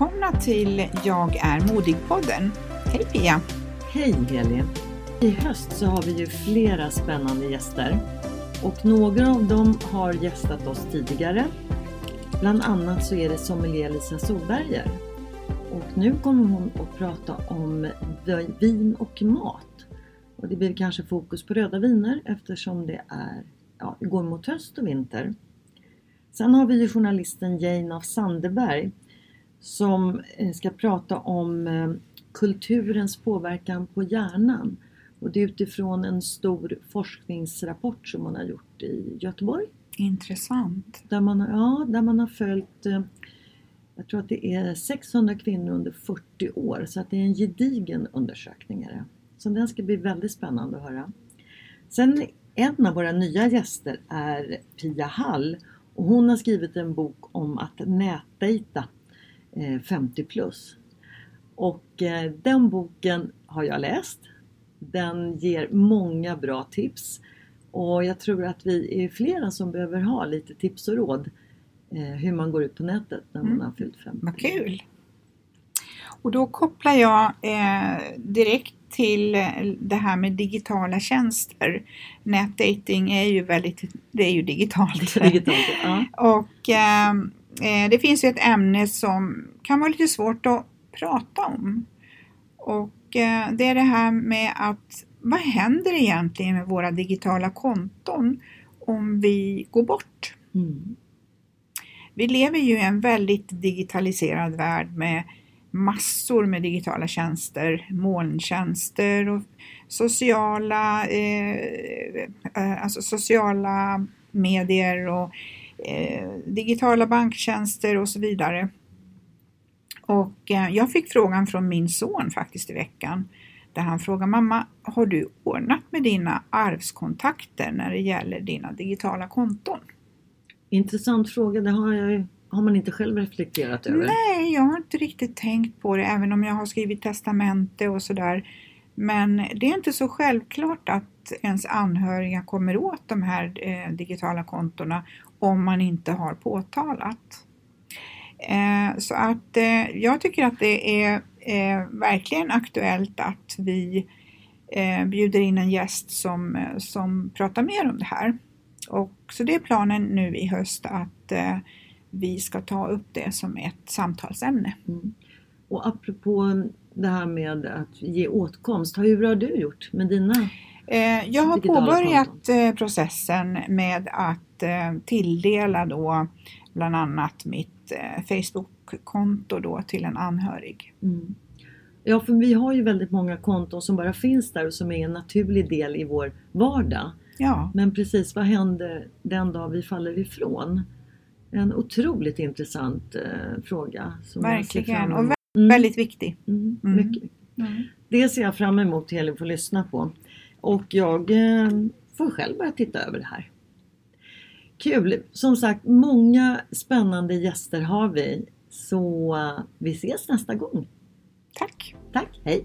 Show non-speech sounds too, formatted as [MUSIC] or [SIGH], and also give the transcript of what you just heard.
Välkomna till Jag är modig-podden. Hej Pia! Hej Elin! I höst så har vi ju flera spännande gäster och några av dem har gästat oss tidigare. Bland annat så är det sommelier Lisa Solberger. Och nu kommer hon att prata om vin och mat. Och det blir kanske fokus på röda viner eftersom det är, ja, går mot höst och vinter. Sen har vi ju journalisten Jane af Sandeberg som eh, ska prata om eh, kulturens påverkan på hjärnan. Och det är utifrån en stor forskningsrapport som man har gjort i Göteborg. Intressant. Där man, ja, där man har följt, eh, jag tror att det är 600 kvinnor under 40 år, så att det är en gedigen undersökning. Är det. Så den ska bli väldigt spännande att höra. Sen en av våra nya gäster är Pia Hall och hon har skrivit en bok om att nätdejta 50 plus. Och den boken har jag läst. Den ger många bra tips och jag tror att vi är flera som behöver ha lite tips och råd hur man går ut på nätet när man Mm. har fyllt 50. Vad kul! Och då kopplar jag eh, direkt till eh, det här med digitala tjänster. Nätdating är ju väldigt, det är ju digitalt. [LAUGHS] Digitalt, ja. Och eh, eh, det finns ju ett ämne som kan vara lite svårt att prata om. Och eh, det är det här med att vad händer egentligen med våra digitala konton om vi går bort? Mm. Vi lever ju i en väldigt digitaliserad värld med massor med digitala tjänster, molntjänster och sociala, eh, eh, alltså sociala medier och eh, digitala banktjänster och så vidare. Och eh, jag fick frågan från min son faktiskt i veckan där han frågar mamma, har du ordnat med dina arvskontakter när det gäller dina digitala konton? Intressant fråga, det har, jag, har man inte själv reflekterat över. Nej, jag har inte riktigt tänkt på det även om jag har skrivit testamente och sådär. Men det är inte så självklart att ens anhöriga kommer åt de här eh, digitala kontona om man inte har påtalat. Eh, så att eh, jag tycker att det är eh, verkligen aktuellt att vi eh, bjuder in en gäst som, eh, som pratar mer om det här. Och, så det är planen nu i höst att eh, vi ska ta upp det som ett samtalsämne. Mm. Och apropå det här med att ge åtkomst, hur har du gjort med dina? Eh, jag har påbörjat eh, processen med att eh, tilldela då bland annat mitt Facebook-konto då till en anhörig. Mm. Ja, för vi har ju väldigt många konton som bara finns där och som är en naturlig del i vår vardag. Ja, Men precis, vad händer den dag vi faller ifrån? En otroligt intressant eh, fråga. Som verkligen. Och emot. vä- Mm, väldigt viktig. mm, Mm. mycket. Det ser jag fram emot Helin får lyssna på. Och jag eh, får själv börja titta över det här. Kul! Som sagt, många spännande gäster har vi. Så eh, vi ses nästa gång. Tack! Tack, hej!